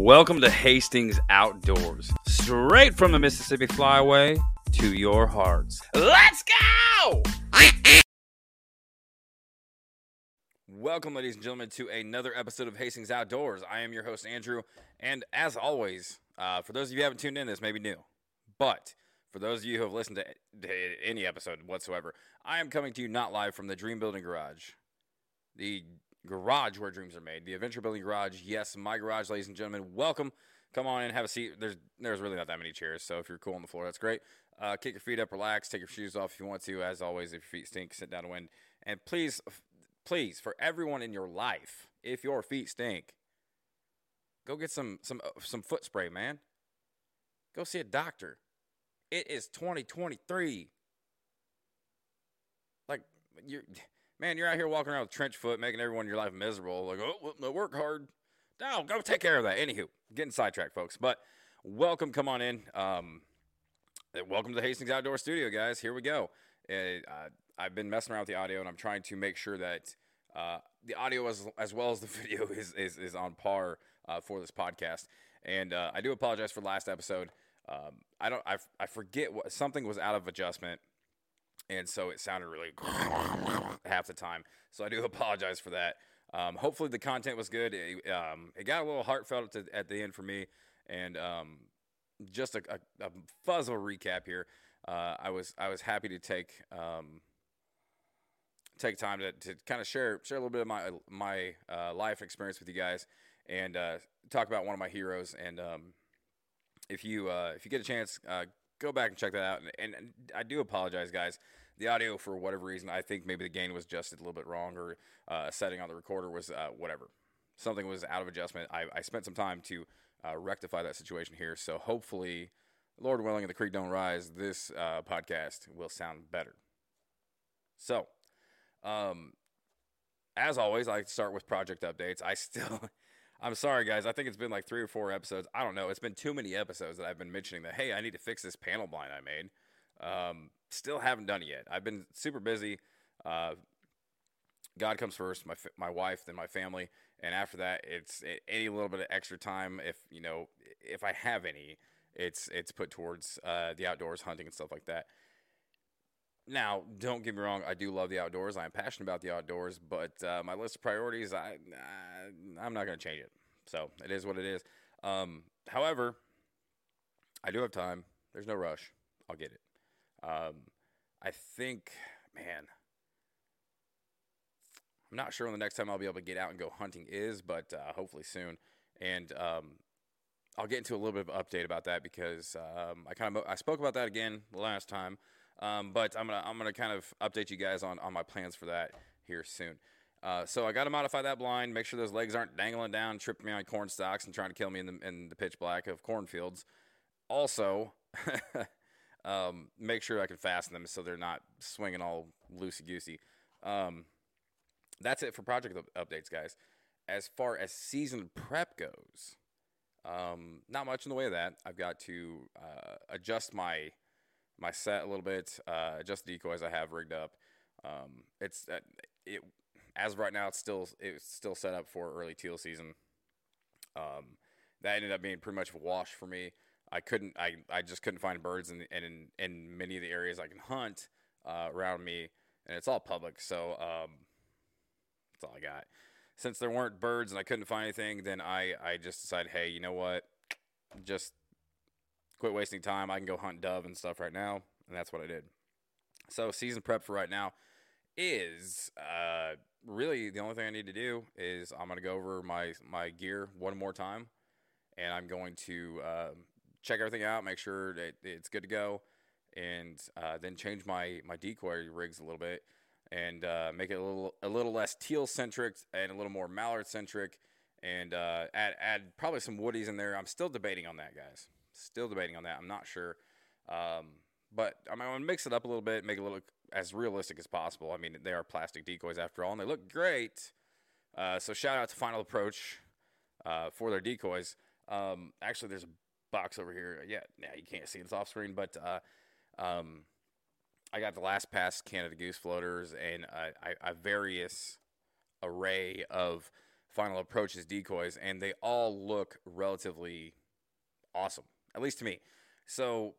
Welcome to Hastings Outdoors, straight from the Mississippi Flyway to your hearts. Let's go! Welcome, ladies and gentlemen, to another episode of Hastings Outdoors. I am your host, Andrew, and as always, uh, for those of you who haven't tuned in, this may be new, but for those of you who have listened to, any episode whatsoever, I am coming to you not live from the Dream Building Garage, the garage where dreams are made, the Adventure Building Garage. Yes, my garage, ladies and gentlemen. Welcome. Come on in, have a seat. There's there's really not that many chairs, so if you're cool on the floor, that's great. Uh, kick your feet up, relax, take your shoes off if you want to. As always, if your feet stink, sit down and wind. And please, please, for everyone in your life, if your feet stink, go get some some uh, some foot spray, man. Go see a doctor. It is 2023. Like you're man, you're out here walking around with trench foot, making everyone in your life miserable. Like, oh, well, work hard. No, go take care of that. Anywho, getting sidetracked, folks. But welcome, come on in. Um, welcome to the Hastings Outdoor Studio, guys. Here we go. Uh, I've been messing around with the audio, and I'm trying to make sure that uh, the audio as, as well as the video is is, is on par uh, for this podcast. And uh, I do apologize for last episode. Um, I don't. I, I forget what something was out of adjustment and so it sounded really half the time. So I do apologize for that. Um, hopefully the content was good. It, um, it got a little heartfelt at the, at the end for me, and um, just a, a, a, fuzz of a recap here. Uh, I was I was happy to take um, take time to, to kind of share share a little bit of my my uh, life experience with you guys, and uh, talk about one of my heroes. And um, if you uh, if you get a chance, uh, go back and check that out. And, and, I do apologize, guys. The audio, for whatever reason, I think maybe the gain was adjusted a little bit wrong, or uh, setting on the recorder was uh, whatever. Something was out of adjustment. I, I spent some time to uh, rectify that situation here. So hopefully, Lord willing, and the creek don't rise, this uh, podcast will sound better. So, um, as always, I start with project updates. I still. I'm sorry, guys. I think it's been like three or four episodes. I don't know. It's been too many episodes that I've been mentioning that, hey, I need to fix this panel blind I made. Um, still haven't done it yet. I've been super busy. Uh, God comes first, my, my wife, then my family. And after that, it's any little bit of extra time. If, you know, if I have any, it's, it's put towards uh, the outdoors, hunting and stuff like that. Now, don't get me wrong. I do love the outdoors. I'm passionate about the outdoors, but uh, my list of priorities, I, I am not going to change it. So it is what it is. Um, however, I do have time. There's no rush. I'll get it. Um, I think, man, I'm not sure when the next time I'll be able to get out and go hunting is, but uh, hopefully soon. And um, I'll get into a little bit of update about that because um, I kind of I spoke about that again the last time. Um, but I'm gonna I'm gonna kind of update you guys on on my plans for that here soon. Uh, so I got to modify that blind, make sure those legs aren't dangling down, tripping me on corn stalks, and trying to kill me in the in the pitch black of cornfields. Also, um, make sure I can fasten them so they're not swinging all loosey goosey. Um, that's it for project updates, guys. As far as season prep goes, um, not much in the way of that. I've got to uh, adjust my my set a little bit, uh, adjust the decoys I have rigged up. Um, it's uh, it as right now, it's still it's still set up for early teal season. Um, that ended up being pretty much a wash for me. I couldn't I, I just couldn't find birds in in in many of the areas I can hunt uh, around me, and it's all public, so um, that's all I got. Since there weren't birds and I couldn't find anything, then I I just decided, hey, you know what, just quit wasting time. I can go hunt dove and stuff right now, and that's what I did. So season prep for right now is uh, really the only thing I need to do is I'm to go over my my gear one more time, and I'm going to uh, check everything out, make sure that it's good to go, and uh, then change my my decoy rigs a little bit and uh, make it a little a little less teal centric and a little more mallard centric, and uh, add add probably some woodies in there. I'm still debating on that, guys. Still debating on that. I'm not sure. Um, but I'm going to mix it up a little bit, make it look as realistic as possible. I mean, they are plastic decoys after all, and they look great. Uh, so shout out to Final Approach uh, for their decoys. Um, actually, there's a box over here. Yeah, yeah, you can't see it. It's off screen, but uh, um, I got the last pass Canada Goose floaters and a various array of final approaches decoys, and they all look relatively awesome, at least to me. So,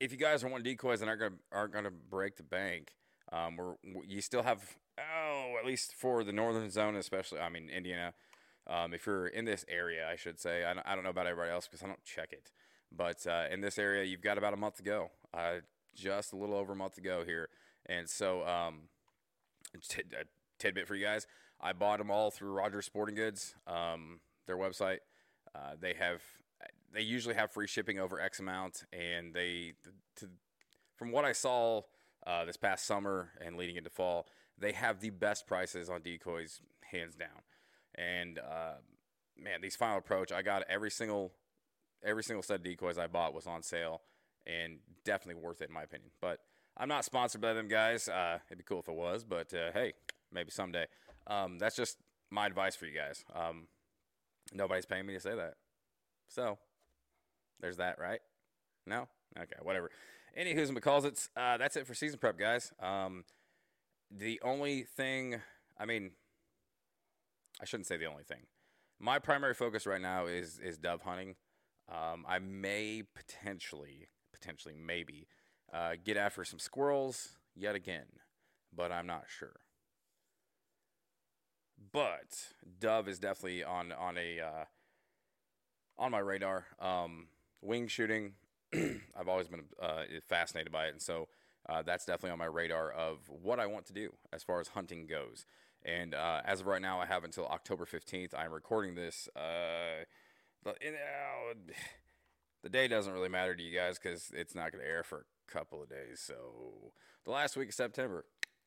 if you guys are wanting decoys and aren't gonna aren't gonna break the bank, um, we're, you still have oh at least for the northern zone, especially I mean Indiana. Um, if you're in this area, I should say I don't, I don't know about everybody else because I don't check it, but uh, in this area, you've got about a month to go, uh, just a little over a month to go here, and so um, t- a tidbit for you guys. I bought them all through Rogers Sporting Goods, um, their website. Uh, they have they usually have free shipping over X amount, and they to, from what I saw uh, this past summer and leading into fall, they have the best prices on decoys hands down. And uh, man, these final approach, I got every single every single set of decoys I bought was on sale, and definitely worth it in my opinion. But I'm not sponsored by them guys. Uh, it'd be cool if it was, but uh, hey, maybe someday. Um, that's just my advice for you guys. Um, nobody's paying me to say that, so there's that, right? No, okay, whatever. Anywho's and because it's uh, that's it for season prep, guys. Um, the only thing, I mean, I shouldn't say the only thing. My primary focus right now is is dove hunting. Um, I may potentially, potentially, maybe uh, get after some squirrels yet again, but I'm not sure. But dove is definitely on on a uh, on my radar. Um, wing shooting, I've always been uh, fascinated by it, and so uh, that's definitely on my radar of what I want to do as far as hunting goes. And uh, as of right now, I have until October 15th. I'm recording this. Uh, the, the day doesn't really matter to you guys because it's not going to air for a couple of days. So the last week of September,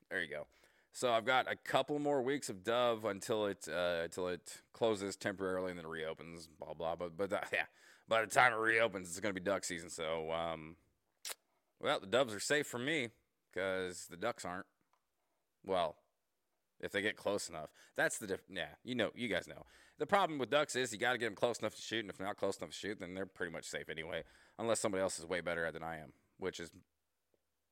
there you go. So I've got a couple more weeks of Dove until it uh, until it closes temporarily and then reopens. Blah blah. But but uh, yeah, by the time it reopens, it's going to be duck season. So um, well, the Doves are safe for me because the ducks aren't. Well, if they get close enough. That's the diff- yeah, you know, you guys know. The problem with ducks is you got to get them close enough to shoot, and if not close enough to shoot, then they're pretty much safe anyway, unless somebody else is way better at than I am, which is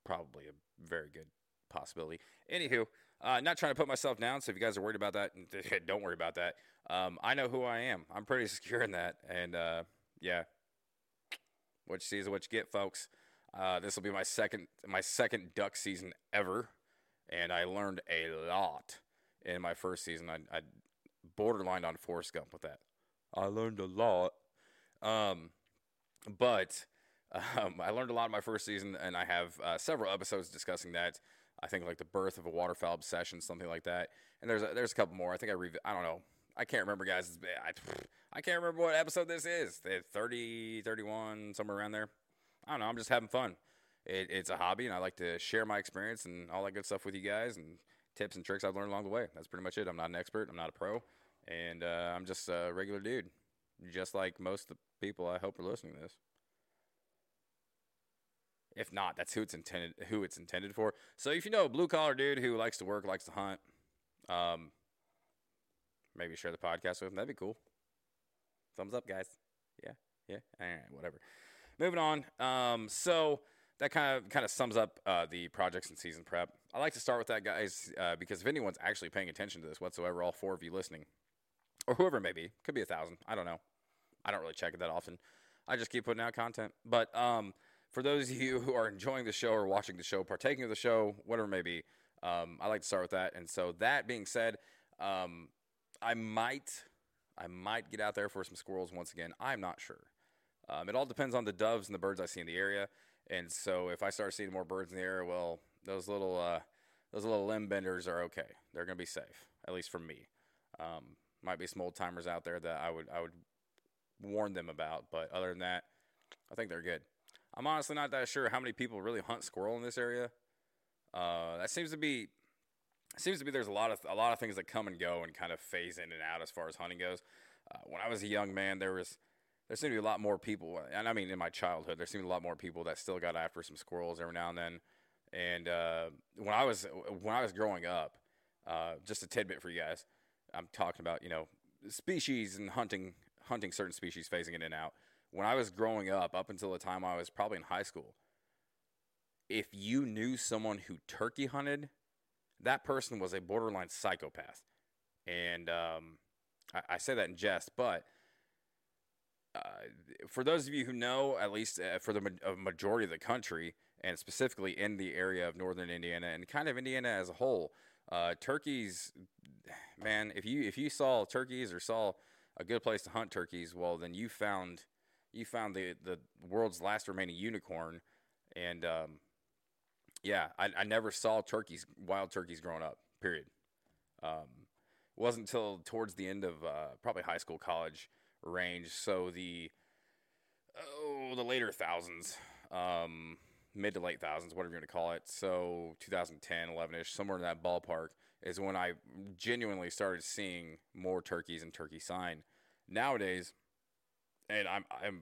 probably a very good possibility. Anywho, uh, not trying to put myself down, so if you guys are worried about that, don't worry about that. Um, I know who I am. I'm pretty secure in that, and uh, yeah, what you see is what you get, folks. Uh, this will be my second my second duck season ever and I learned a lot in my first season. I, I borderlined on Forrest Gump with that. I learned a lot, um, but um, I learned a lot in my first season, and I have uh, several episodes discussing that. I think like the birth of a waterfowl obsession, something like that. And there's a, there's a couple more. I think I rev- I don't know. I can't remember, guys. I, I can't remember what episode this is. 30, 31, somewhere around there. I don't know. I'm just having fun it, it's a hobby, and I like to share my experience and all that good stuff with you guys and tips and tricks I've learned along the way. That's pretty much it. I'm not an expert. I'm not a pro, and uh, I'm just a regular dude, just like most of the people I hope are listening to this. If not, that's who it's intended who it's intended for. So if you know a blue collar dude who likes to work, likes to hunt, um, maybe share the podcast with him. That'd be cool. Thumbs up, guys. Yeah, yeah. All right, whatever. Moving on. Um, so that kind of kind of sums up uh, the projects and season prep. I like to start with that, guys, uh, because if anyone's actually paying attention to this whatsoever, all four of you listening, or whoever it may be, could be a thousand. I don't know. I don't really check it that often. I just keep putting out content. But um, for those of you who are enjoying the show or watching the show, partaking of the show, whatever it may be, um, I like to start with that. And so that being said, um, I might I might get out there for some squirrels once again. I'm not sure. Um, it all depends on the doves and the birds I see in the area. And so if I start seeing more birds in the area, well, those little uh, those little limb benders are okay. They're gonna be safe, at least for me. Um, might be some old timers out there that I would I would warn them about, but other than that, I think they're good. I'm honestly not that sure how many people really hunt squirrel in this area. Uh, that seems to be seems to be there's a lot of a lot of things that come and go and kind of phase in and out as far as hunting goes. Uh, when I was a young man, there was there seemed to be a lot more people, and I mean in my childhood, there seemed a lot more people that still got after some squirrels every now and then. And uh, when I was when I was growing up, uh, just a tidbit for you guys, I'm talking about you know species and hunting hunting certain species, phasing in and out. When I was growing up, up until the time I was probably in high school, if you knew someone who turkey hunted, that person was a borderline psychopath. And um, I, I say that in jest, but uh, for those of you who know, at least uh, for the ma- majority of the country, and specifically in the area of northern Indiana and kind of Indiana as a whole, uh, turkeys, man, if you if you saw turkeys or saw a good place to hunt turkeys, well, then you found you found the the world's last remaining unicorn, and um, yeah, I, I never saw turkeys, wild turkeys, growing up. Period. Um, wasn't until towards the end of uh, probably high school, college range. So the oh, the later thousands, um, mid to late thousands, whatever you want to call it. So 2010, 11 ish, somewhere in that ballpark is when I genuinely started seeing more turkeys and turkey sign. Nowadays, and I'm I'm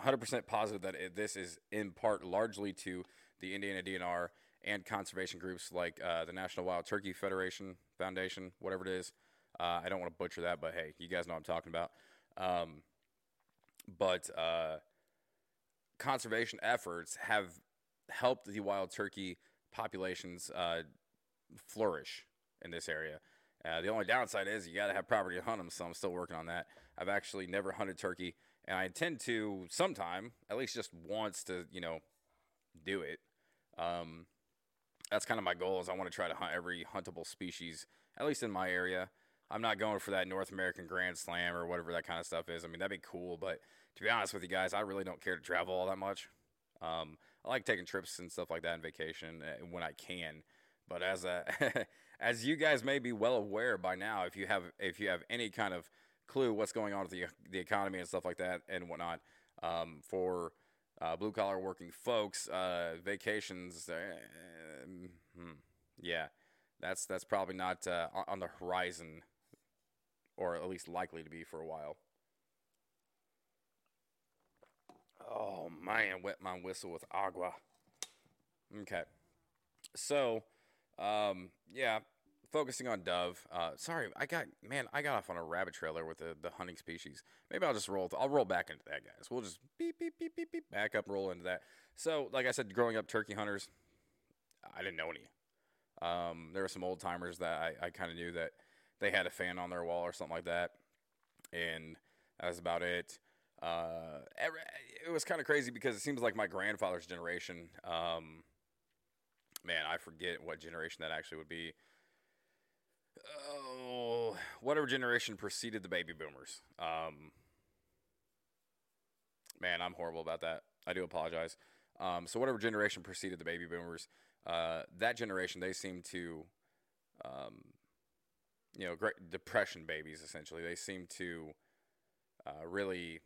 100% positive that it, this is in part largely to the Indiana DNR and conservation groups like uh, the National Wild Turkey Federation Foundation, whatever it is. Uh, I don't want to butcher that, but hey, you guys know what I'm talking about. Um, but uh, conservation efforts have helped the wild turkey populations uh, flourish in this area. Uh, the only downside is you got to have property to hunt them, so I'm still working on that. I've actually never hunted turkey, and I intend to sometime, at least just once, to you know, do it. Um, that's kind of my goal. Is I want to try to hunt every huntable species, at least in my area. I'm not going for that North American Grand Slam or whatever that kind of stuff is. I mean, that'd be cool, but to be honest with you guys, I really don't care to travel all that much. Um, I like taking trips and stuff like that and vacation uh, when I can. But as a, as you guys may be well aware by now, if you have if you have any kind of clue what's going on with the the economy and stuff like that and whatnot, um, for uh, blue collar working folks, uh, vacations, uh, hmm, yeah, that's that's probably not uh, on the horizon or at least likely to be for a while. Oh man, wet my whistle with agua. Okay, so um, yeah, focusing on dove. Uh, sorry, I got man, I got off on a rabbit trailer with the, the hunting species. Maybe I'll just roll. I'll roll back into that, guys. We'll just beep beep beep beep beep back up, roll into that. So, like I said, growing up turkey hunters, I didn't know any. Um, there were some old timers that I, I kind of knew that they had a fan on their wall or something like that, and that was about it. Uh, it was kind of crazy because it seems like my grandfather's generation. Um, man, I forget what generation that actually would be. Oh, whatever generation preceded the baby boomers. Um, man, I'm horrible about that. I do apologize. Um, so whatever generation preceded the baby boomers, uh, that generation they seem to um, you know, great depression babies essentially. They seem to uh, really,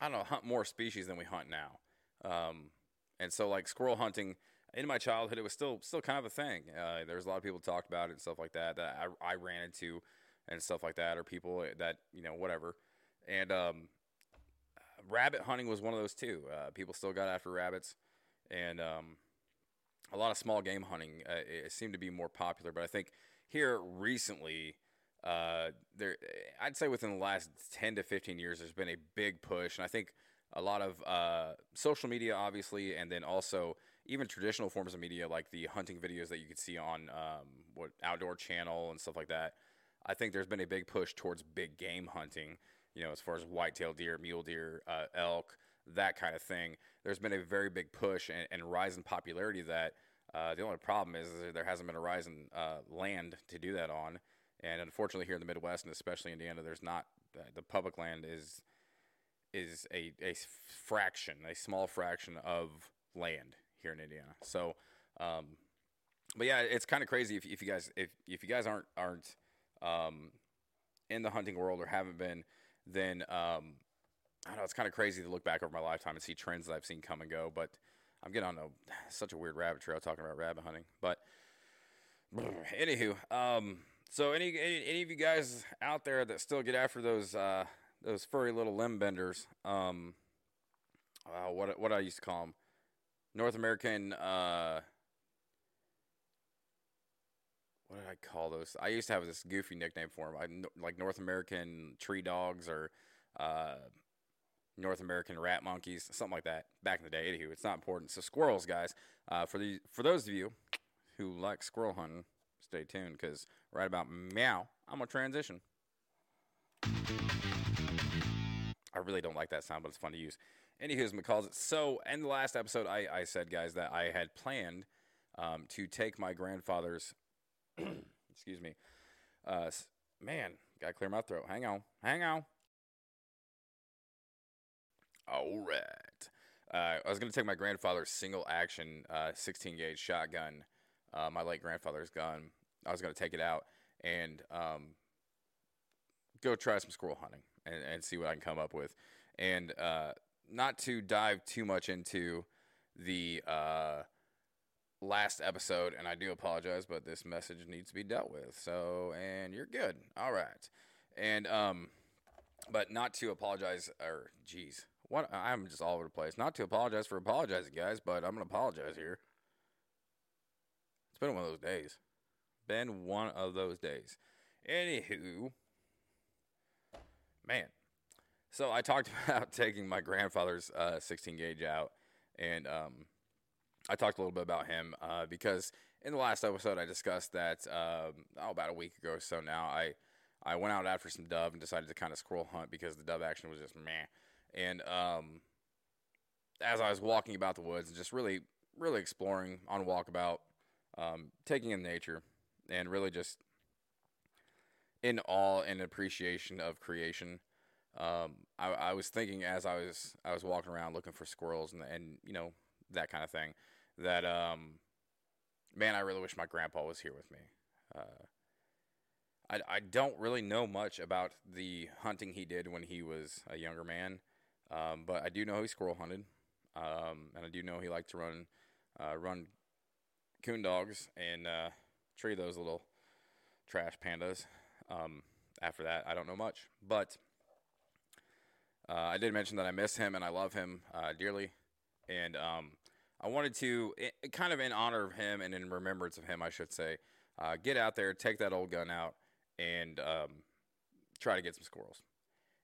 I don't know, hunt more species than we hunt now. Um, and so, like squirrel hunting in my childhood, it was still still kind of a thing. Uh, there was a lot of people talked about it and stuff like that that I, I ran into and stuff like that, or people that you know whatever. And um, rabbit hunting was one of those too. Uh, people still got after rabbits, and um, a lot of small game hunting uh, it seemed to be more popular. But I think here recently, uh, there I'd say within the last ten to fifteen years, there's been a big push, and I think a lot of uh, social media, obviously, and then also even traditional forms of media like the hunting videos that you could see on um, what Outdoor Channel and stuff like that. I think there's been a big push towards big game hunting. You know, as far as whitetail deer, mule deer, uh, elk, that kind of thing. There's been a very big push and, and rise in popularity that. Uh, the only problem is, is, there hasn't been a rise in uh, land to do that on, and unfortunately here in the Midwest and especially Indiana, there's not uh, the public land is is a, a fraction, a small fraction of land here in Indiana. So, um, but yeah, it's kind of crazy if, if you guys if if you guys aren't aren't um, in the hunting world or haven't been, then um, I don't know. It's kind of crazy to look back over my lifetime and see trends that I've seen come and go. But I'm getting on a, such a weird rabbit trail talking about rabbit hunting. But anywho, um, so any, any, any of you guys out there that still get after those uh, those furry little limb benders, um, uh, what what I used to call them, North American. Uh, what did I call those? I used to have this goofy nickname for them, I, like North American tree dogs or uh, North American rat monkeys, something like that. Back in the day, anywho, it's not important. So squirrels, guys. Uh, for the for those of you who like squirrel hunting, stay tuned because right about meow, I'm gonna transition. I really don't like that sound, but it's fun to use. Anywho's McCalls it. So, in the last episode, I, I said, guys, that I had planned um, to take my grandfather's, excuse me, uh, man, gotta clear my throat. Hang on, hang on. All right. Uh, I was gonna take my grandfather's single action uh, 16 gauge shotgun, uh, my late grandfather's gun. I was gonna take it out and um, go try some squirrel hunting and, and see what I can come up with. And uh, not to dive too much into the uh, last episode, and I do apologize, but this message needs to be dealt with. So, and you're good. All right. And, um, but not to apologize, or, geez, what? I'm just all over the place. Not to apologize for apologizing, guys, but I'm to apologize here. It's been one of those days. Been one of those days. Anywho, man, so I talked about taking my grandfather's uh, 16 gauge out, and um, I talked a little bit about him uh, because in the last episode I discussed that um, oh, about a week ago or so now I I went out after some dove and decided to kind of squirrel hunt because the dove action was just meh, and um, as I was walking about the woods and just really really exploring on walkabout, um, taking in nature, and really just in awe and appreciation of creation um, I, I, was thinking as I was I was walking around looking for squirrels and and you know that kind of thing that um, man I really wish my grandpa was here with me. Uh, I I don't really know much about the hunting he did when he was a younger man, um, but I do know he squirrel hunted, um, and I do know he liked to run uh, run coon dogs and uh, tree those little trash pandas. Um, after that, I don't know much, but uh, I did mention that I miss him and I love him uh, dearly, and um, I wanted to, it, kind of in honor of him and in remembrance of him, I should say, uh, get out there, take that old gun out, and um, try to get some squirrels.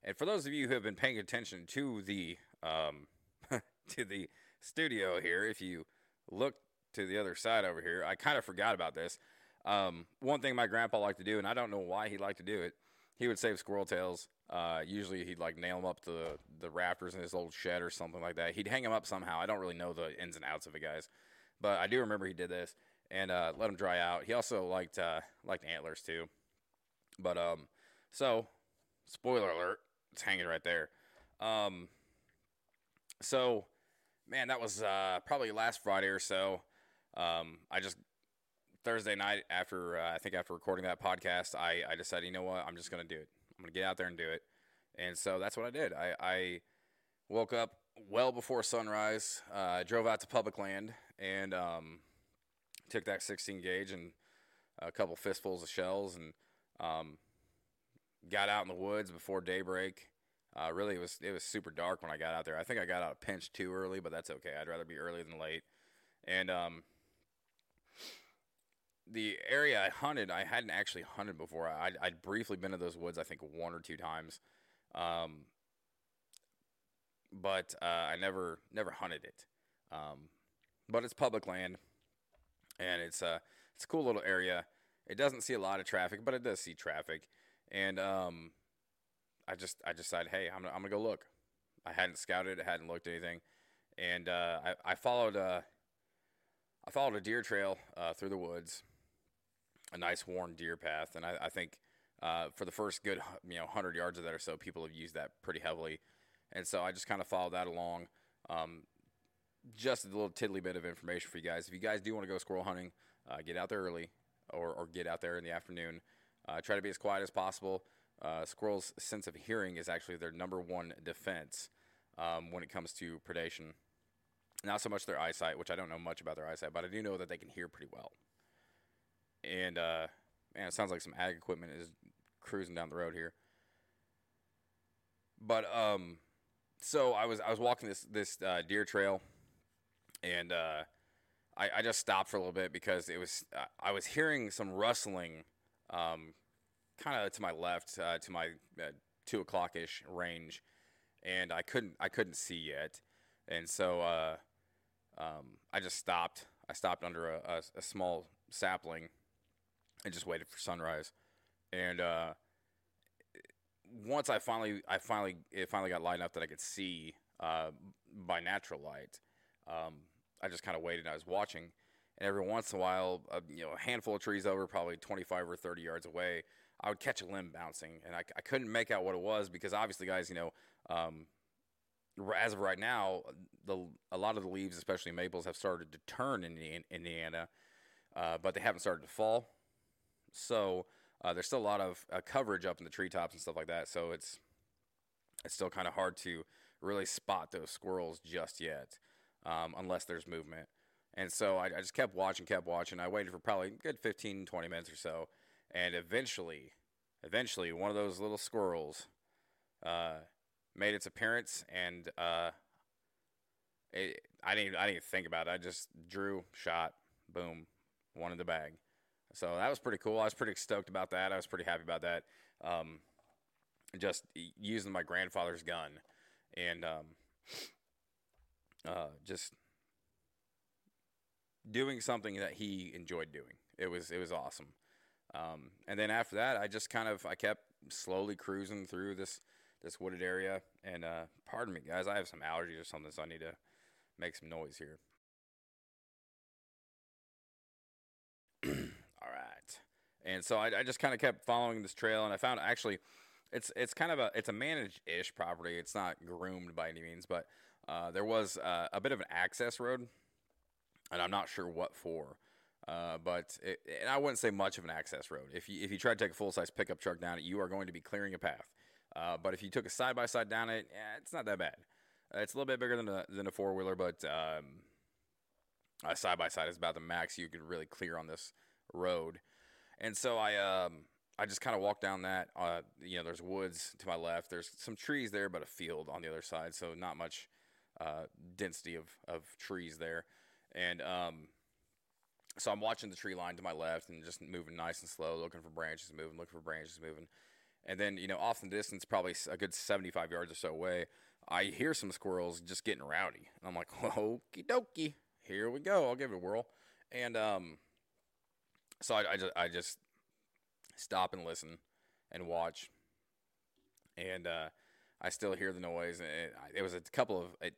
And for those of you who have been paying attention to the um, to the studio here, if you look to the other side over here, I kind of forgot about this. Um, one thing my grandpa liked to do, and I don't know why he liked to do it, he would save squirrel tails uh, usually he'd like nail them up to the, the rafters in his old shed or something like that. He'd hang them up somehow. I don't really know the ins and outs of it, guys, but I do remember he did this and uh, let them dry out. He also liked uh, liked antlers too. But um, so spoiler alert, it's hanging right there. Um, so man, that was uh, probably last Friday or so. Um, I just Thursday night after uh, I think after recording that podcast, I I decided you know what I'm just gonna do it. I'm gonna get out there and do it. And so that's what I did. I, I woke up well before sunrise. Uh, drove out to public land and um, took that 16 gauge and a couple fistfuls of shells and um, got out in the woods before daybreak. Uh, really, it was it was super dark when I got out there. I think I got out a pinch too early, but that's okay. I'd rather be early than late. And um, the area I hunted, I hadn't actually hunted before. I'd, I'd briefly been to those woods, I think one or two times, um, but uh, I never never hunted it. Um, but it's public land, and it's a it's a cool little area. It doesn't see a lot of traffic, but it does see traffic, and um, I just I decided, hey, I'm gonna, I'm gonna go look. I hadn't scouted, I hadn't looked anything, and uh, I, I followed a uh, I followed a deer trail uh, through the woods a nice worn deer path, and I, I think uh, for the first good you know hundred yards of that or so, people have used that pretty heavily, and so I just kind of followed that along. Um, just a little tiddly bit of information for you guys. If you guys do want to go squirrel hunting, uh, get out there early, or, or get out there in the afternoon. Uh, try to be as quiet as possible. Uh, squirrels' sense of hearing is actually their number one defense um, when it comes to predation. Not so much their eyesight, which I don't know much about their eyesight, but I do know that they can hear pretty well and uh, man, it sounds like some ag equipment is cruising down the road here. But um, so I was I was walking this this uh, deer trail, and uh, I, I just stopped for a little bit because it was uh, I was hearing some rustling, um, kind of to my left, uh, to my uh, two o'clock ish range, and I couldn't I couldn't see yet, and so uh, um, I just stopped. I stopped under a, a, a small sapling and just waited for sunrise. And uh, once I finally, I finally, it finally got light enough that I could see uh, by natural light. Um, I just kind of waited. I was watching, and every once in a while, uh, you know, a handful of trees over, probably 25 or 30 yards away, I would catch a limb bouncing, and I, I couldn't make out what it was because obviously, guys, you know, um, as of right now, the a lot of the leaves, especially maples, have started to turn in Indiana, uh, but they haven't started to fall. So uh, there's still a lot of uh, coverage up in the treetops and stuff like that. So it's it's still kind of hard to really spot those squirrels just yet, um, unless there's movement. And so I, I, just kept watching, kept watching. I waited for probably a good 15, 20 minutes or so, and eventually, eventually, one of those little squirrels uh, made its appearance, and uh, it, I didn't, I didn't think about it. I just drew, shot, boom, one in the bag. So that was pretty cool. I was pretty stoked about that. I was pretty happy about that. Um, just using my grandfather's gun and um, uh, just doing something that he enjoyed doing. It was it was awesome. Um, and then after that, I just kind of I kept slowly cruising through this this wooded area. And uh, pardon me, guys, I have some allergies or something, so I need to make some noise here. Right. And so I, I just kind of kept following this trail, and I found actually, it's it's kind of a it's a managed ish property. It's not groomed by any means, but uh, there was uh, a bit of an access road, and I'm not sure what for. Uh, but it, and I wouldn't say much of an access road. If you if you try to take a full size pickup truck down it, you are going to be clearing a path. Uh, but if you took a side by side down it, yeah, it's not that bad. Uh, it's a little bit bigger than a than a four wheeler, but um, a side by side is about the max you could really clear on this road. And so I um, I just kind of walked down that. Uh, you know, there's woods to my left. There's some trees there, but a field on the other side, so not much uh, density of of trees there. And um, so I'm watching the tree line to my left and just moving nice and slow, looking for branches moving, looking for branches moving. And then, you know, off in the distance, probably a good 75 yards or so away, I hear some squirrels just getting rowdy. And I'm like, okie dokie, here we go. I'll give it a whirl. And um, so I, I, just, I just stop and listen and watch. And uh, I still hear the noise. And it, it was a couple of, it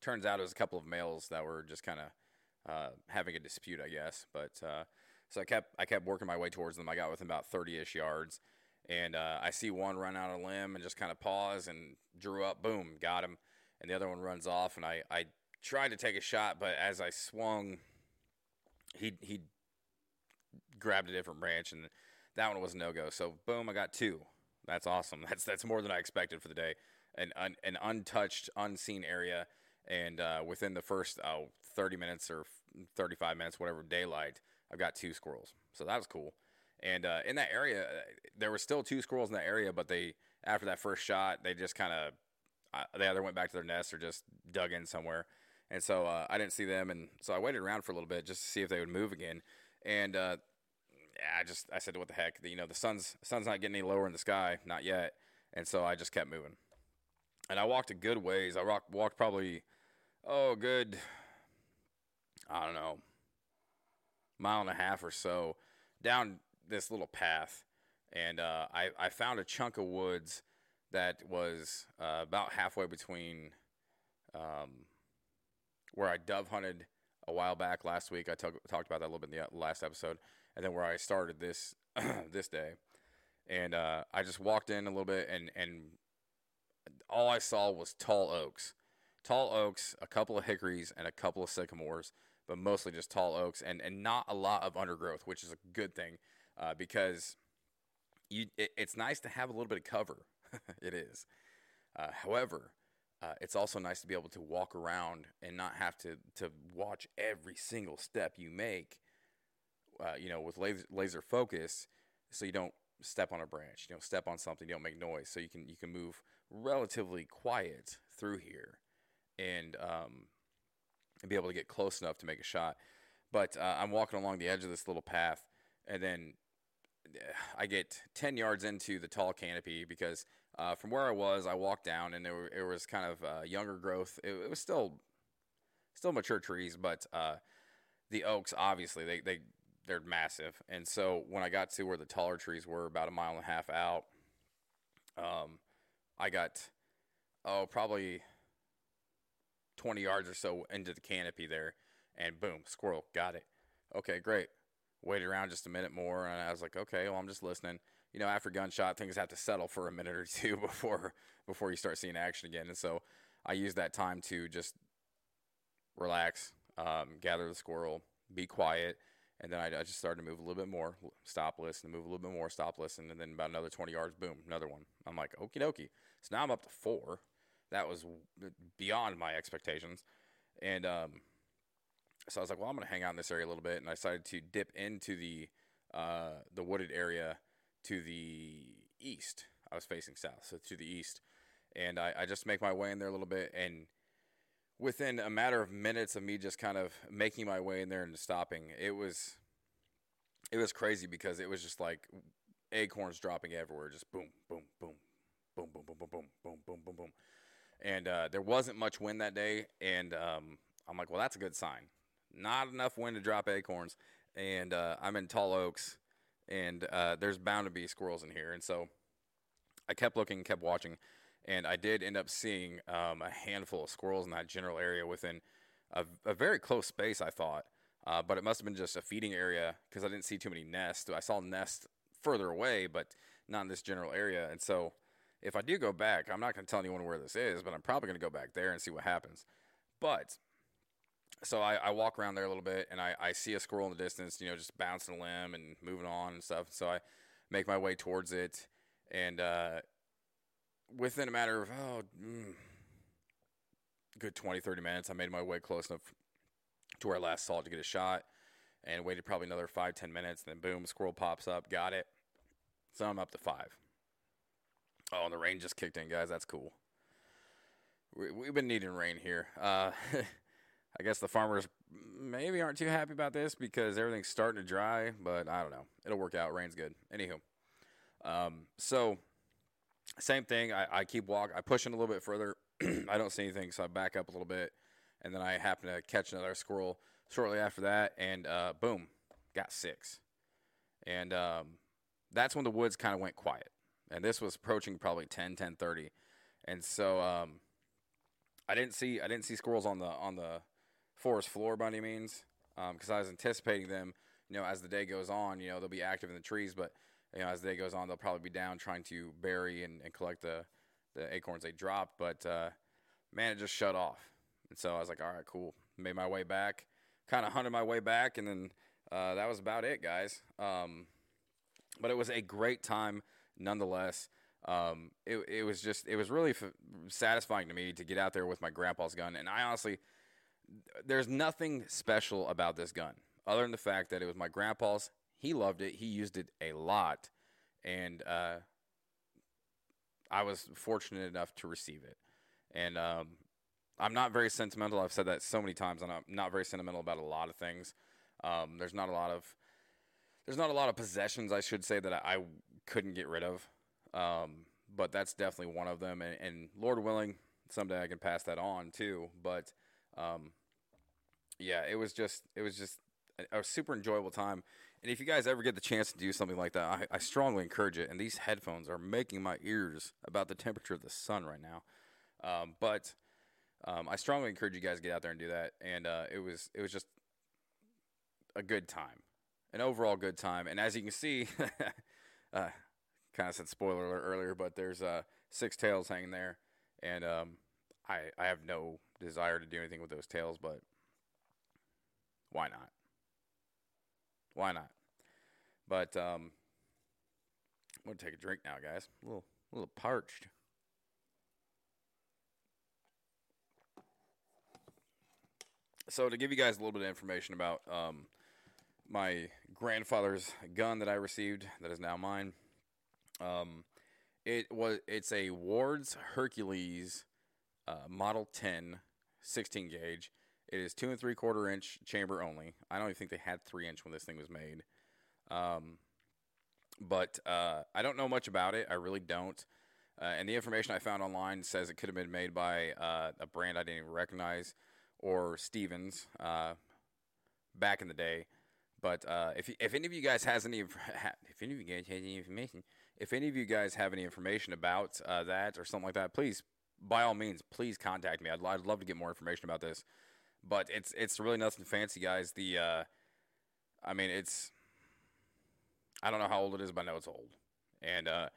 turns out it was a couple of males that were just kind of uh, having a dispute, I guess. But uh, so I kept I kept working my way towards them. I got within about 30-ish yards, and uh, I see one run out a limb and just kind of pause and drew up, boom, got him, and the other one runs off, and I I tried to take a shot, but as I swung, he he grabbed a different branch, and that one was no go. So boom, I got two. That's awesome. That's that's more than I expected for the day. An un, an untouched, unseen area, and uh, within the first oh, 30 minutes or 35 minutes, whatever daylight, I've got two squirrels. So that was cool. And uh, in that area, uh, there were still two squirrels in that area, but they after that first shot, they just kind of uh, they either went back to their nest or just dug in somewhere. And so uh, I didn't see them, and so I waited around for a little bit just to see if they would move again. And uh, I just I said, what the heck? You know, the sun's sun's not getting any lower in the sky, not yet. And so I just kept moving. And I walked a good ways. I walked walked probably oh good I don't know mile and a half or so down this little path, and uh, I I found a chunk of woods that was uh, about halfway between um, where I dove hunted a while back last week. I talked about that a little bit in the last episode, and then where I started this this day, and uh, I just walked in a little bit, and and all I saw was tall oaks, tall oaks, a couple of hickories, and a couple of sycamores but mostly just tall oaks and, and not a lot of undergrowth, which is a good thing uh, because you it, it's nice to have a little bit of cover. it is. Uh, however, uh, it's also nice to be able to walk around and not have to, to watch every single step you make, uh, you know, with laser, laser focus so you don't step on a branch, you know, step on something, you don't make noise. So you can, you can move relatively quiet through here. And, um, and be able to get close enough to make a shot. But uh, I'm walking along the edge of this little path, and then uh, I get 10 yards into the tall canopy because uh, from where I was, I walked down, and there, it was kind of uh, younger growth. It, it, was still still mature trees, but uh, the oaks obviously they, they they're massive. And so when I got to where the taller trees were, about a mile and a half out, um, I got oh probably twenty yards or so into the canopy there, and boom, squirrel got it. Okay, great. Waited around just a minute more, and I was like, okay, well I'm just listening. You know, after gunshot, things have to settle for a minute or two before before you start seeing action again. And so I used that time to just relax, um, gather the squirrel, be quiet, and then I, I, just started to move a little bit more, stop, listen, move a little bit more, stop, listen, and then about another 20 yards, boom, another one. I'm like, okie dokie. So now I'm up to four. That was beyond my expectations. And um, so I was like, well, I'm going to hang out in this area a little bit. And I decided to dip into the, uh, the wooded area to the east. I was facing south, so to the east. And I, I just make my way in there a little bit. And within a matter of minutes of me just kind of making my way in there and stopping, it was it was crazy because it was just like acorns dropping everywhere, just boom, boom, boom, boom, boom, boom, boom, boom, boom, boom, boom, boom. And uh, there wasn't much wind that day, and um, I'm like, well, that's a good sign. Not enough wind to drop acorns, and uh, I'm in tall oaks, and uh, there's bound to be squirrels in here, and so I kept looking, kept watching, and I did end up seeing um, a handful of squirrels in that general area within a, a very close space. I thought, uh, but it must have been just a feeding area because I didn't see too many nests. I saw nests further away, but not in this general area. And so, if I do go back, I'm not going to tell anyone where this is, but I'm probably going to go back there and see what happens. But so I, I, walk around there a little bit and I, I see a squirrel in the distance, you know, just bouncing a limb and moving on and stuff. So I make my way towards it and uh, within a matter of oh, mm, good 20, 30 minutes, I made my way close enough to where I last saw it to get a shot, and waited probably another five, ten minutes. And then boom, squirrel pops up, got it. So I'm up to five. Oh, and the rain just kicked in, guys. That's cool. We, have been needing rain here. Uh, I guess the farmers maybe aren't too happy about this because everything's starting to dry, but I don't know. It'll work out. Rain's good. Anywho, um, so same thing. I, I keep walking. I push in a little bit further. I don't see anything, so I back up a little bit, and then I happen to catch another squirrel shortly after that, and uh, boom, got six. And um, that's when the woods kind of went quiet, and this was approaching probably 10, 10:30, and so um, I didn't see I didn't see squirrels on the on the forest floor by any means, because um, I was anticipating them. You know, as the day goes on, you know they'll be active in the trees, but you know, as the day goes on, they'll probably be down trying to bury and, and collect the, the acorns they dropped. But uh, man, it just shut off. And so I was like, all right, cool. Made my way back, kind of hunted my way back, and then uh, that was about it, guys. Um, but it was a great time nonetheless. Um, it, it was just, it was really f- satisfying to me to get out there with my grandpa's gun. And I honestly, there's nothing special about this gun other than the fact that it was my grandpa's he loved it. He used it a lot, and uh, I was fortunate enough to receive it. And um, I'm not very sentimental. I've said that so many times. I'm not, very sentimental about a lot of things. Um, there's not a lot of there's not a lot of possessions I should say that I, I couldn't get rid of. Um, but that's definitely one of them. And, and, Lord willing, someday I can pass that on too. But um, yeah, it was just it was just a, a super enjoyable time. And if you guys ever get the chance to do something like that, I, I strongly encourage it. And these headphones are making my ears about the temperature of the sun right now. Um, but um, I strongly encourage you guys to get out there and do that. And uh, it was it was just a good time, an overall good time. And as you can see, uh, kind of said spoiler alert earlier, but there's uh, six tails hanging there, and um, I I have no desire to do anything with those tails, but why not? Why not? But um, I'm gonna take a drink now, guys. A little, a little parched. So to give you guys a little bit of information about um, my grandfather's gun that I received, that is now mine. Um, it was it's a Ward's Hercules uh, Model 10 16 gauge. It is two and three quarter inch chamber only. I don't even think they had three inch when this thing was made. Um, but uh, I don't know much about it. I really don't. Uh, and the information I found online says it could have been made by uh, a brand I didn't even recognize or Stevens uh, back in the day. but uh, if if any of you guys has any if any of you guys has any information, if any of you guys have any information about uh, that or something like that, please by all means, please contact me. I'd, I'd love to get more information about this. But it's it's really nothing fancy, guys. The uh, I mean, it's I don't know how old it is, but I know it's old. And uh,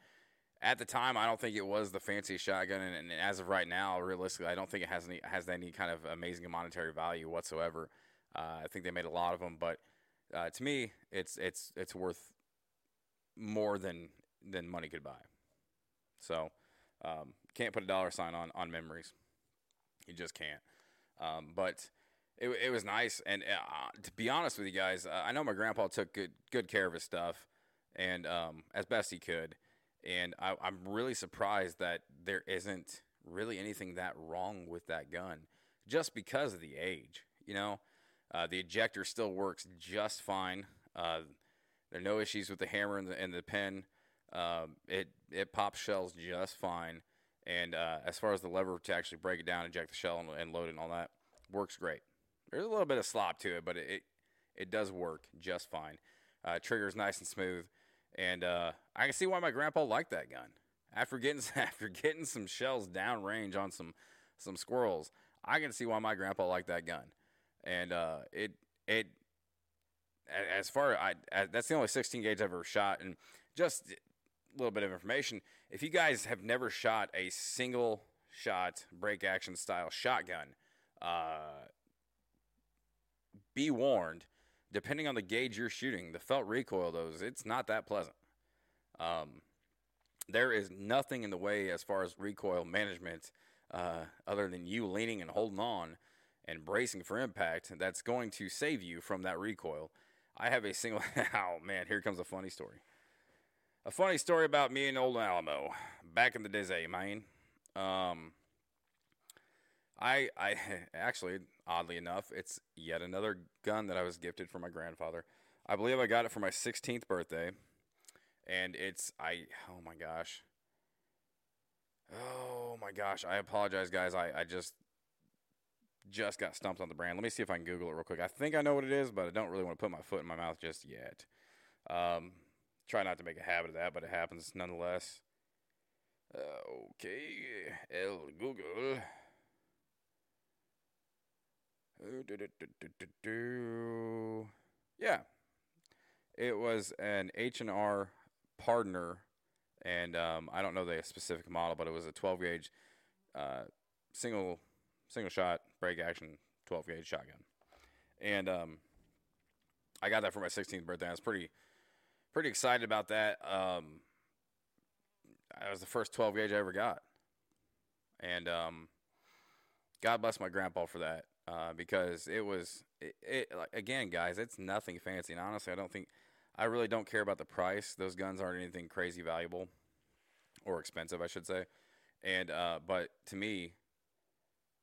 at the time, I don't think it was the fanciest shotgun, and, and, as of right now, realistically, I don't think it has any has any kind of amazing monetary value whatsoever. Uh, I think they made a lot of them, but uh, to me, it's it's it's worth more than than money could buy. So um, can't put a dollar sign on on memories. You just can't. Um, but it, it was nice, and uh, to be honest with you guys, uh, I know my grandpa took good good care of his stuff, and um, as best he could. And I, I'm really surprised that there isn't really anything that wrong with that gun, just because of the age. You know, uh, the ejector still works just fine. Uh, there are no issues with the hammer and the, and the pen. Um, it it pops shells just fine. And uh, as far as the lever to actually break it down, eject the shell, and, and, load it and all that, works great. There's a little bit of slop to it, but it it, it does work just fine. Uh, trigger's nice and smooth, and uh, I can see why my grandpa liked that gun. After getting after getting some shells down range on some some squirrels, I can see why my grandpa liked that gun. And uh, it it as far I, as that's the only 16 gauge I've ever shot, and just little bit of information. If you guys have never shot a single shot break action style shotgun, uh, be warned. Depending on the gauge you're shooting, the felt recoil those it's not that pleasant. Um, there is nothing in the way as far as recoil management, uh, other than you leaning and holding on and bracing for impact. That's going to save you from that recoil. I have a single. oh man, here comes a funny story. A funny story about me and old Alamo back in the day, man. Um, I I actually, oddly enough, it's yet another gun that I was gifted from my grandfather. I believe I got it for my 16th birthday, and it's I. Oh my gosh. Oh my gosh. I apologize, guys. I I just just got stumped on the brand. Let me see if I can Google it real quick. I think I know what it is, but I don't really want to put my foot in my mouth just yet. Um, Try not to make a habit of that, but it happens nonetheless. Uh, okay, El Google. Yeah, it was an H and R Pardner, and um, I don't know the specific model, but it was a 12 gauge, uh, single single shot break action 12 gauge shotgun, and um, I got that for my 16th birthday. I was pretty pretty excited about that. Um, that was the first 12 gauge I ever got, and um, God bless my grandpa for that uh, because it was it, it, again, guys, it's nothing fancy. And honestly, I don't think I really don't care about the price. Those guns aren't anything crazy valuable or expensive, I should say. And uh, but to me,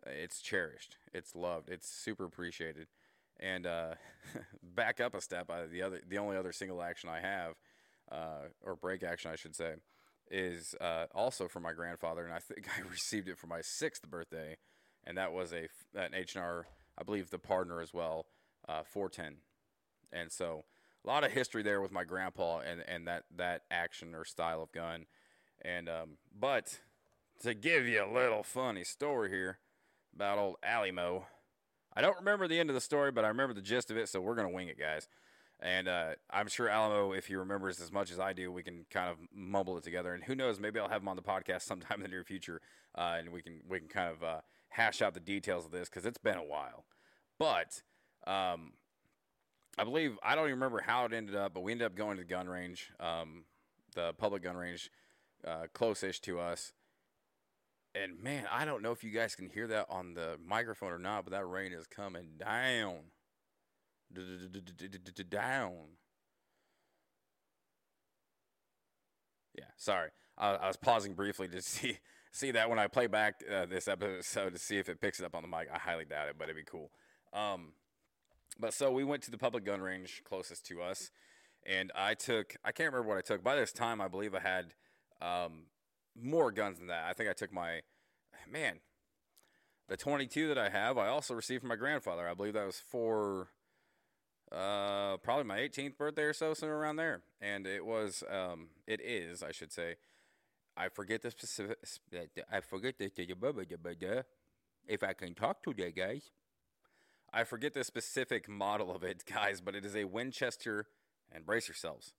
it's cherished, it's loved, it's super appreciated. And uh, back up a step, I, the other, the only other single action I have, uh, or break action, I should say, is uh, also from my grandfather, and I think I received it for my sixth birthday, and that was a an H and R, I believe, the Pardner as well, uh, 410, and so a lot of history there with my grandpa and and that that action or style of gun, and um, but to give you a little funny story here about old Alamo. I don't remember the end of the story, but I remember the gist of it, so we're going to wing it, guys. And uh, I'm sure Alamo, if he remembers as much as I do, we can kind of mumble it together. And who knows, maybe I'll have him on the podcast sometime in the near future, uh, and we can we can kind of uh, hash out the details of this because it's been a while. But um, I believe I don't even remember how it ended up, but we ended up going to the gun range, um, the public gun range, uh, close-ish to us and man, I don't know if you guys can hear that on the microphone or not, but that rain is coming down. Down. Yeah, sorry. I was pausing briefly to see see that when I play back uh, this episode to see if it picks it up on the mic. I highly doubt it, but it'd be cool. Um, but so we went to the public gun range closest to us, and I took I can't remember what I took. By this time, I believe I had um, more guns than that. I think I took my man, the 22 that I have. I also received from my grandfather. I believe that was for uh, probably my 18th birthday or so, somewhere around there. And it was, um, it is, I should say. I forget the specific. I forget the if I can talk today, guys. I forget the specific model of it, guys, but it is a Winchester, and brace yourselves.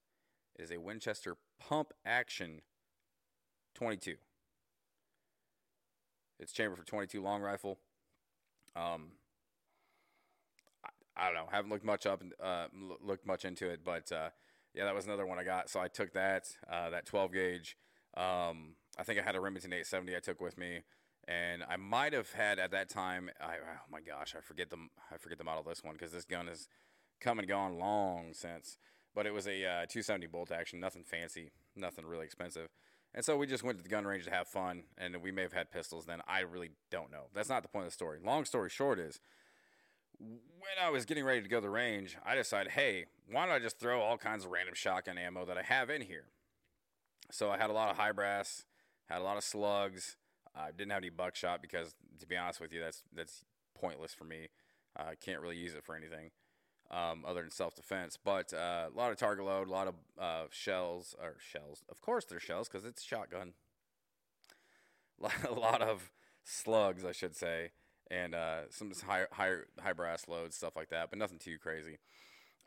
It is a Winchester pump action 22. It's chamber for 22 long rifle. Um, I, I don't know. Haven't looked much up and uh, looked much into it, but uh, yeah, that was another one I got. So I took that uh, that 12 gauge. Um, I think I had a Remington 870 I took with me, and I might have had at that time. I, oh my gosh, I forget the I forget the model of this one because this gun has come and gone long since. But it was a uh, 270 bolt action, nothing fancy, nothing really expensive. And so we just went to the gun range to have fun, and we may have had pistols then. I really don't know. That's not the point of the story. Long story short is, when I was getting ready to go to the range, I decided, hey, why don't I just throw all kinds of random shotgun ammo that I have in here? So I had a lot of high brass, had a lot of slugs. I didn't have any buckshot because, to be honest with you, that's that's pointless for me. I can't really use it for anything um, other than self defense. But uh, a lot of target load, a lot of uh, shells or shells. Of course, they're shells because it's shotgun. a lot of slugs, I should say, and uh, some high, high, high brass loads, stuff like that, but nothing too crazy.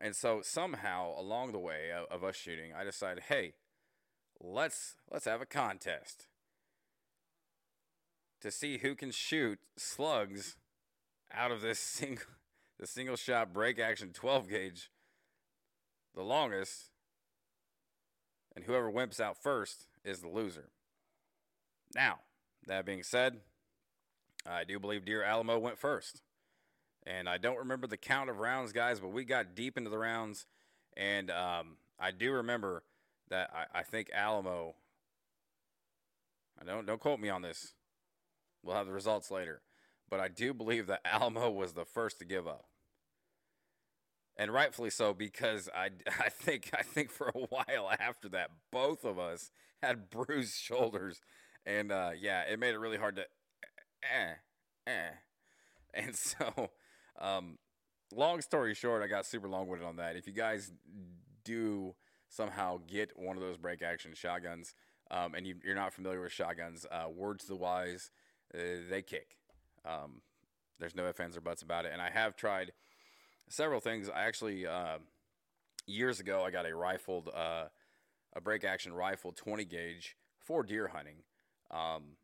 And so somehow along the way of, of us shooting, I decided, hey, let's let's have a contest to see who can shoot slugs out of this single the single shot break action 12 gauge the longest, and whoever wimps out first is the loser. Now, that being said, I do believe Dear Alamo went first. And I don't remember the count of rounds, guys, but we got deep into the rounds. And um, I do remember that I, I think Alamo, I don't, don't quote me on this. We'll have the results later. But I do believe that Alamo was the first to give up. And rightfully so because I, I think I think for a while after that both of us had bruised shoulders. And uh, yeah it made it really hard to eh, eh. and so um, long story short I got super long winded on that. If you guys do somehow get one of those break action shotguns um, and you, are not familiar with shotguns uh, words to the wise uh, they kick um, there's no ifs ands or buts about it. And I have tried several things. I actually uh, years ago I got a rifled uh, a break action rifle 20 gauge for deer hunting, um,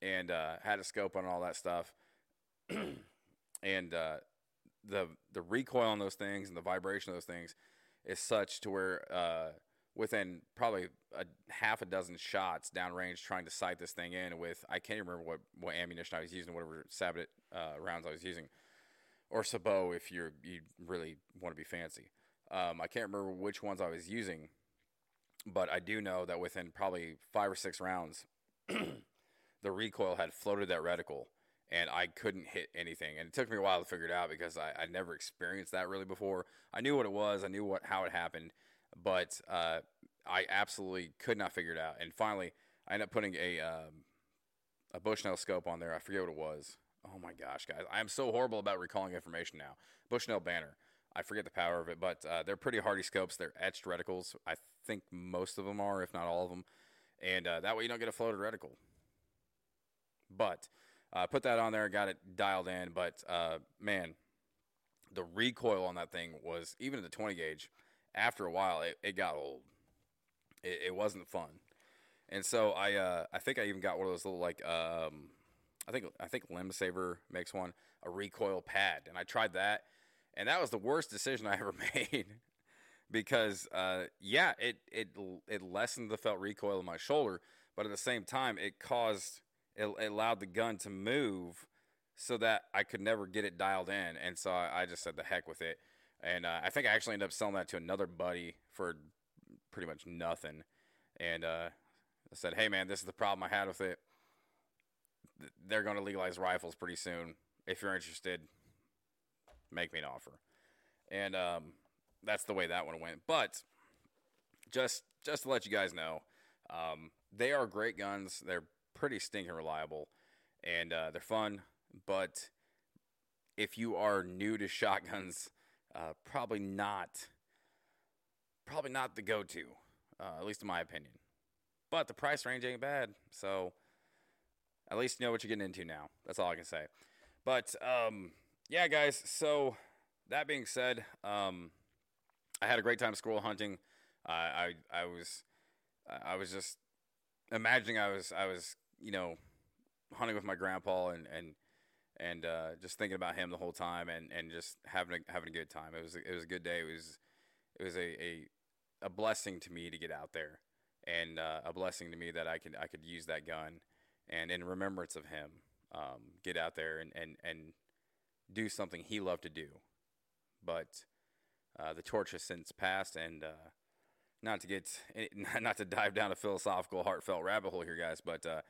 and uh, had a scope on all that stuff, and uh, the the recoil on those things and the vibration of those things is such to where uh, within probably a half a dozen shots downrange trying to sight this thing in with I can't remember what, what ammunition I was using, whatever Sabot uh, rounds I was using or sabot if you're you really want to be fancy. Um, I can't remember which ones I was using, but I do know that within probably five or six rounds, the recoil had floated that reticle, and I couldn't hit anything. And it took me a while to figure it out because I, I never experienced that really before. I knew what it was, I knew what how it happened, but uh, I absolutely could not figure it out. And finally, I ended up putting a um, a Bushnell scope on there. I forget what it was. Oh my gosh, guys, I am so horrible about recalling information now. Bushnell Banner. I forget the power of it, but uh, they're pretty hardy scopes. They're etched reticles. I think most of them are, if not all of them. And uh, that way you don't get a floated reticle. But uh, put that on there, got it dialed in. But uh, man, the recoil on that thing was even at the 20 gauge. After a while, it, it got old. It, it, wasn't fun. And so I, uh, I think I even got one of those little like um, I think I think Limb Saver makes one a recoil pad, and I tried that, and that was the worst decision I ever made because uh, yeah, it it it lessened the felt recoil in my shoulder, but at the same time, it caused it, it allowed the gun to move so that I could never get it dialed in, and so I, I just said the heck with it, and uh, I think I actually ended up selling that to another buddy for pretty much nothing, and uh, I said, hey man, this is the problem I had with it they're going to legalize rifles pretty soon. If you're interested, make me an offer. And um, that's the way that one went. But just just to let you guys know, um, they are great guns. They're pretty stinking reliable, and uh, they're fun. But if you are new to shotguns, uh, probably not, probably not the go-to, uh, at least in my opinion. But the price range ain't bad, so at least you know what you're getting into now. That's all I can say. But um, yeah, guys. So that being said, um, I had a great time squirrel hunting. Uh, I I was I was just imagining I was I was you know hunting with my grandpa and and and uh, just thinking about him the whole time and, and just having a, having a good time. It was it was a good day. It was it was a, a, a blessing to me to get out there and uh, a blessing to me that I could I could use that gun and in remembrance of him um, get out there and, and, and do something he loved to do. But uh, the torch has since passed and uh, not to get not to dive down a philosophical heartfelt rabbit hole here guys but uh,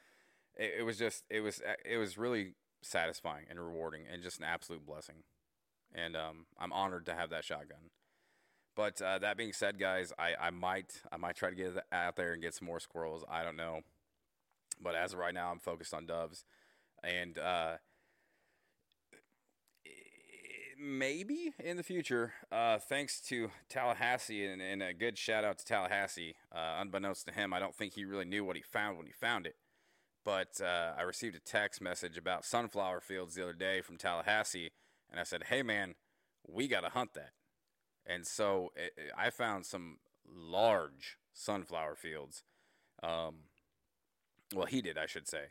it, it, was just it was it was really satisfying and rewarding and just an absolute blessing and um, i'm honored to have that shotgun but uh, that being said guys I, I might i might try to get out there and get some more squirrels i don't know but as of right now i'm focused on doves and uh, maybe in the future, uh, thanks to Tallahassee, and, and, a good shout out to Tallahassee. Uh, unbeknownst to him, I don't think he really knew what he found when he found it. But uh, I received a text message about sunflower fields the other day from Tallahassee, and I said, "Hey man, we got to hunt that." And so it, it, I found some large sunflower fields. Um, well, he did, I should say.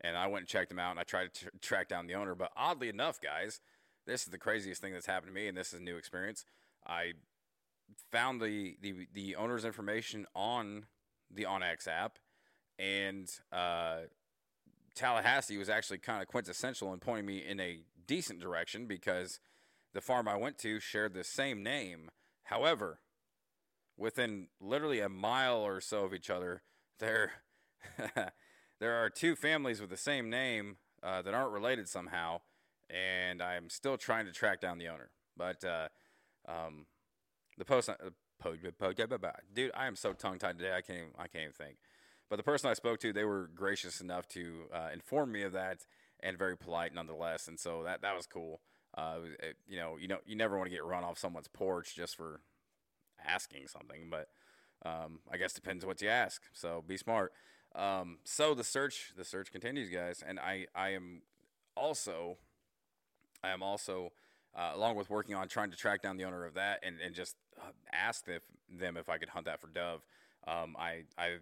And I went and checked them out, and I tried to t- track down the owner. But oddly enough, guys, this is the craziest thing that's happened to me, and this is a new experience. I found the the, the owner's information on the onX app, and uh, Tallahassee was actually kind of quintessential in pointing me in a decent direction because the farm I went to shared the same name. However, within literally a mile or so of each other, there there are two families with the same name uh, that aren't related somehow and I'm still trying to track down the owner. But uh, um, the post, uh, dude, I am so tongue tied today. I can't, even, I can't even think. But the person I spoke to, they were gracious enough to uh, inform me of that, and very polite nonetheless. And so that that was cool. Uh, it, you know, you know, you never want to get run off someone's porch just for asking something, but um, I guess depends what you ask. So be smart. Um, so the search, the search continues, guys, and I, I am also I am also, uh, along with working on trying to track down the owner of that and, and just uh, ask if, them if I could hunt that for dove. Um, I I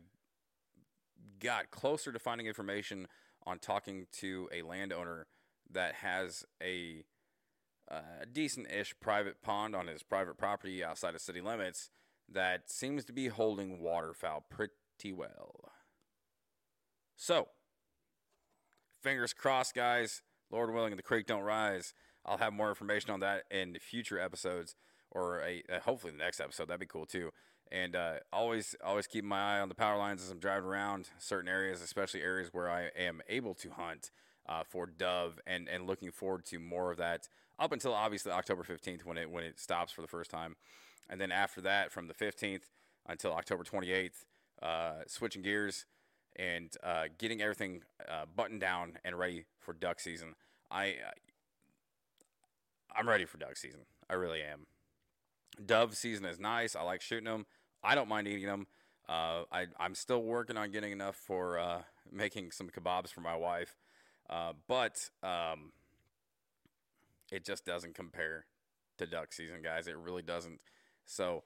got closer to finding information on talking to a landowner that has a uh, decent-ish private pond on his private property outside of city limits that seems to be holding waterfowl pretty well. So, fingers crossed, guys. Lord willing, the creek don't rise. I'll have more information on that in future episodes, or a, uh, hopefully the next episode. That'd be cool too. And uh, always, always keep my eye on the power lines as I'm driving around certain areas, especially areas where I am able to hunt uh, for dove, and and looking forward to more of that up until obviously October 15th when it when it stops for the first time, and then after that from the 15th until October 28th, uh, switching gears and uh, getting everything uh, buttoned down and ready for duck season. I I'm ready for duck season. I really am. Dove season is nice. I like shooting them. I don't mind eating them. Uh, I, I'm still working on getting enough for uh, making some kebabs for my wife, uh, but um, it just doesn't compare to duck season, guys. It really doesn't. So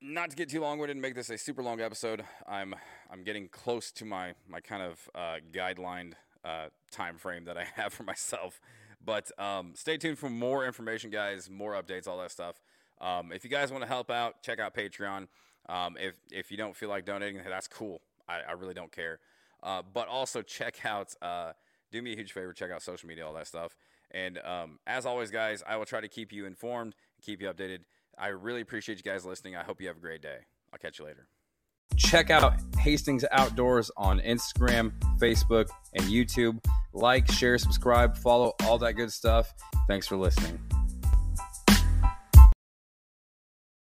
not to get too long-winded and make this a super long episode, I'm I'm getting close to my my kind of uh, guideline uh, time frame that I have for myself. But um, stay tuned for more information, guys, more updates, all that stuff. Um, if you guys want to help out, check out Patreon. Um, if if you don't feel like donating, that's cool. I, I really don't care. Uh, but also check out. Uh, do me a huge favor. Check out social media, all that stuff. And um, as always, guys, I will try to keep you informed, keep you updated. I really appreciate you guys listening. I hope you have a great day. I'll catch you later. Check out Hastings Outdoors on Instagram, Facebook, and YouTube. Like, share, subscribe, follow, all that good stuff. Thanks for listening.